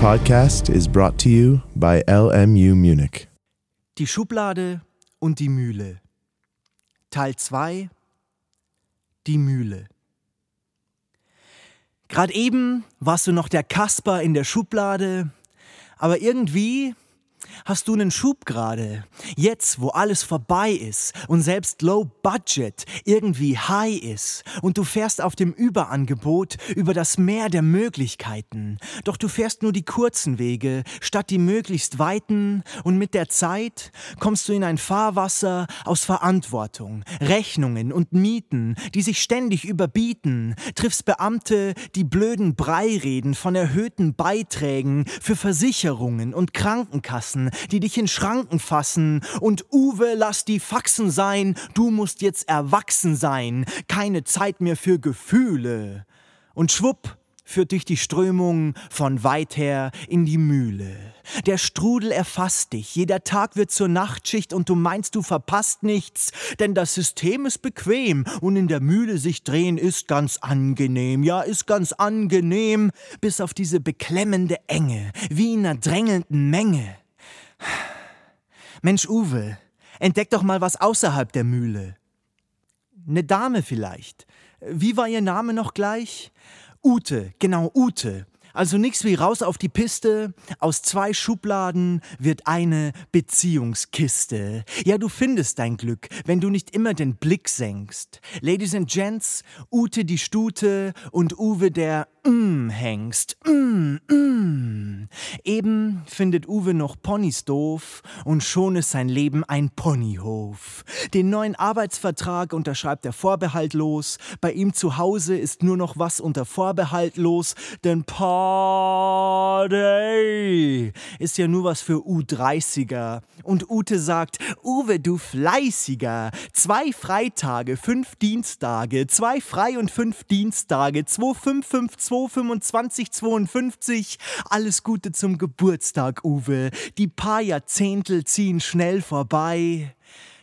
podcast is brought to you by LMU Munich. Die Schublade und die Mühle. Teil 2 Die Mühle. Gerade eben warst du noch der Kasper in der Schublade, aber irgendwie Hast du einen Schub gerade? Jetzt, wo alles vorbei ist und selbst Low Budget irgendwie high ist und du fährst auf dem Überangebot über das Meer der Möglichkeiten. Doch du fährst nur die kurzen Wege statt die möglichst weiten und mit der Zeit kommst du in ein Fahrwasser aus Verantwortung, Rechnungen und Mieten, die sich ständig überbieten, triffst Beamte, die blöden Breireden von erhöhten Beiträgen für Versicherungen und Krankenkassen die dich in Schranken fassen. Und Uwe, lass die Faxen sein, du musst jetzt erwachsen sein, keine Zeit mehr für Gefühle. Und schwupp, führt dich die Strömung von weit her in die Mühle. Der Strudel erfasst dich, jeder Tag wird zur Nachtschicht und du meinst, du verpasst nichts, denn das System ist bequem und in der Mühle sich drehen ist ganz angenehm, ja, ist ganz angenehm, bis auf diese beklemmende Enge, wie in einer drängelnden Menge. Mensch, Uwe, entdeck doch mal was außerhalb der Mühle. Eine Dame vielleicht. Wie war ihr Name noch gleich? Ute, genau, Ute. Also nichts wie raus auf die Piste, aus zwei Schubladen wird eine Beziehungskiste. Ja, du findest dein Glück, wenn du nicht immer den Blick senkst. Ladies and Gents, Ute die Stute und Uwe der Mm-Hengst. Mm, mm. Eben findet Uwe noch Ponys doof und schon ist sein Leben ein Ponyhof. Den neuen Arbeitsvertrag unterschreibt er vorbehaltlos. Bei ihm zu Hause ist nur noch was unter Vorbehalt los, denn Party ist ja nur was für U30er. Und Ute sagt, Uwe, du Fleißiger. Zwei Freitage, fünf Dienstage, zwei frei und fünf Dienstage, 2552 225, 52. Alles Gute zum Geburtstag, Uwe. Die paar Jahrzehntel ziehen schnell vorbei.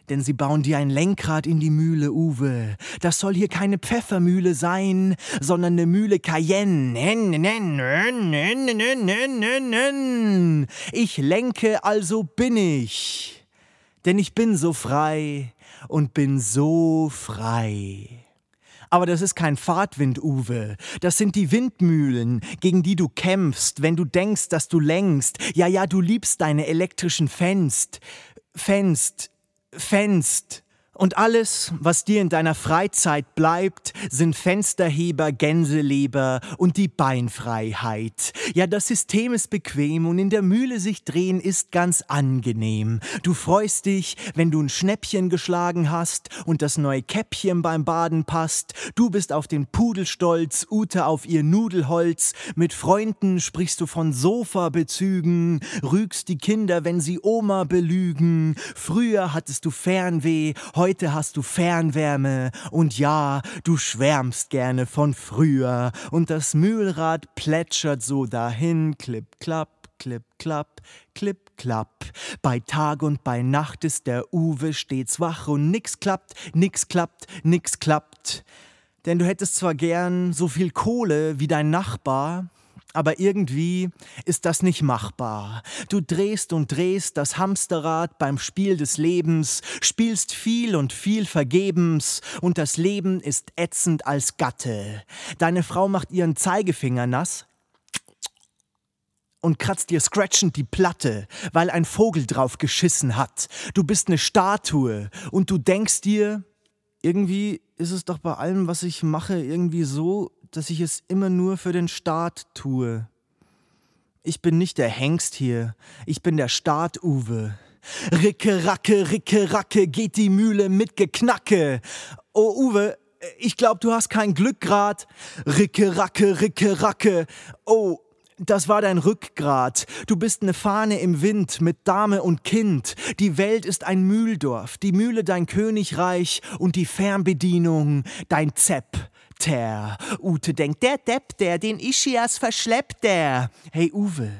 Denn sie bauen dir ein Lenkrad in die Mühle, Uwe. Das soll hier keine Pfeffermühle sein, sondern eine Mühle Cayenne. Ich lenke, also bin ich. Denn ich bin so frei und bin so frei. Aber das ist kein Fahrtwind, Uwe. Das sind die Windmühlen, gegen die du kämpfst, wenn du denkst, dass du lenkst. Ja, ja, du liebst deine elektrischen Fenst. Fenst. Fenst. Und alles, was dir in deiner Freizeit bleibt, sind Fensterheber, Gänseleber und die Beinfreiheit. Ja, das System ist bequem und in der Mühle sich drehen ist ganz angenehm. Du freust dich, wenn du ein Schnäppchen geschlagen hast und das neue Käppchen beim Baden passt. Du bist auf den Pudel stolz, Ute auf ihr Nudelholz. Mit Freunden sprichst du von Sofabezügen, rügst die Kinder, wenn sie Oma belügen. Früher hattest du Fernweh, Heute hast du Fernwärme und ja, du schwärmst gerne von früher und das Mühlrad plätschert so dahin, klipp, klapp, klipp, klapp, klipp, klapp. Bei Tag und bei Nacht ist der Uwe stets wach und nix klappt, nix klappt, nix klappt. Denn du hättest zwar gern so viel Kohle wie dein Nachbar, aber irgendwie ist das nicht machbar. Du drehst und drehst das Hamsterrad beim Spiel des Lebens, spielst viel und viel vergebens und das Leben ist ätzend als Gatte. Deine Frau macht ihren Zeigefinger nass, und kratzt dir scratchend die Platte, weil ein Vogel drauf geschissen hat. Du bist eine Statue und du denkst dir, irgendwie ist es doch bei allem, was ich mache, irgendwie so, dass ich es immer nur für den Staat tue. Ich bin nicht der Hengst hier, ich bin der Staat, Uwe. Ricke, racke, ricke, racke, geht die Mühle mit Geknacke. Oh, Uwe, ich glaub, du hast kein Glück grad. Ricke, racke, ricke, racke. Oh, das war dein Rückgrat. Du bist ne Fahne im Wind mit Dame und Kind. Die Welt ist ein Mühldorf, die Mühle dein Königreich und die Fernbedienung dein Zepp der. Ute denkt, der Depp, der, den Ischias verschleppt, der. Hey Uwe,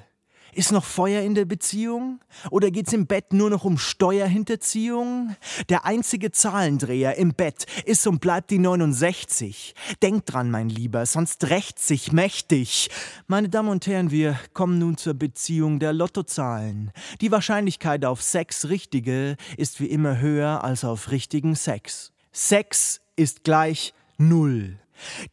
Ist noch Feuer in der Beziehung? Oder geht's im Bett nur noch um Steuerhinterziehung? Der einzige Zahlendreher im Bett ist und bleibt die 69. Denk dran, mein Lieber, sonst rächt sich mächtig. Meine Damen und Herren, wir kommen nun zur Beziehung der Lottozahlen. Die Wahrscheinlichkeit auf Sex Richtige ist wie immer höher als auf richtigen Sex. Sex ist gleich Null.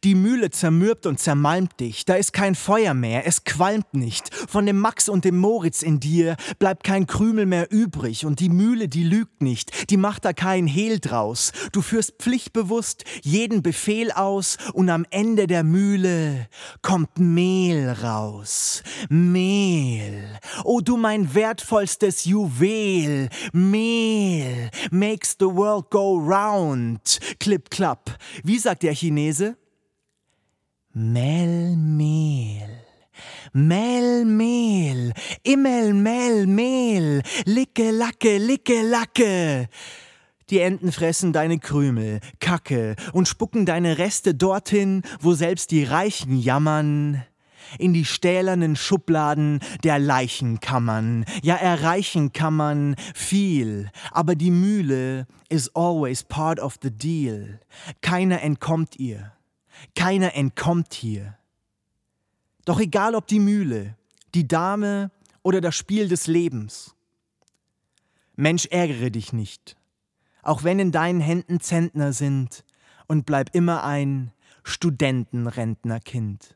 Die Mühle zermürbt und zermalmt dich, da ist kein Feuer mehr, es qualmt nicht. Von dem Max und dem Moritz in dir bleibt kein Krümel mehr übrig und die Mühle, die lügt nicht, die macht da kein Hehl draus. Du führst pflichtbewusst jeden Befehl aus und am Ende der Mühle kommt Mehl raus. Mehl. Oh du mein wertvollstes Juwel. Mehl makes the world go round. Clip, klapp. Wie sagt der Chinese? Mel, Mehl. Mel, Mehl. Immel, Mel, Mehl. Licke, Lacke, Licke, Lacke. Die Enten fressen deine Krümel, Kacke und spucken deine Reste dorthin, wo selbst die Reichen jammern in die stählernen Schubladen der Leichenkammern. Ja, erreichen kann man viel, aber die Mühle is always part of the deal. Keiner entkommt ihr. Keiner entkommt hier. Doch egal ob die Mühle, die Dame oder das Spiel des Lebens. Mensch, ärgere dich nicht, auch wenn in deinen Händen Zentner sind, und bleib immer ein Studentenrentnerkind.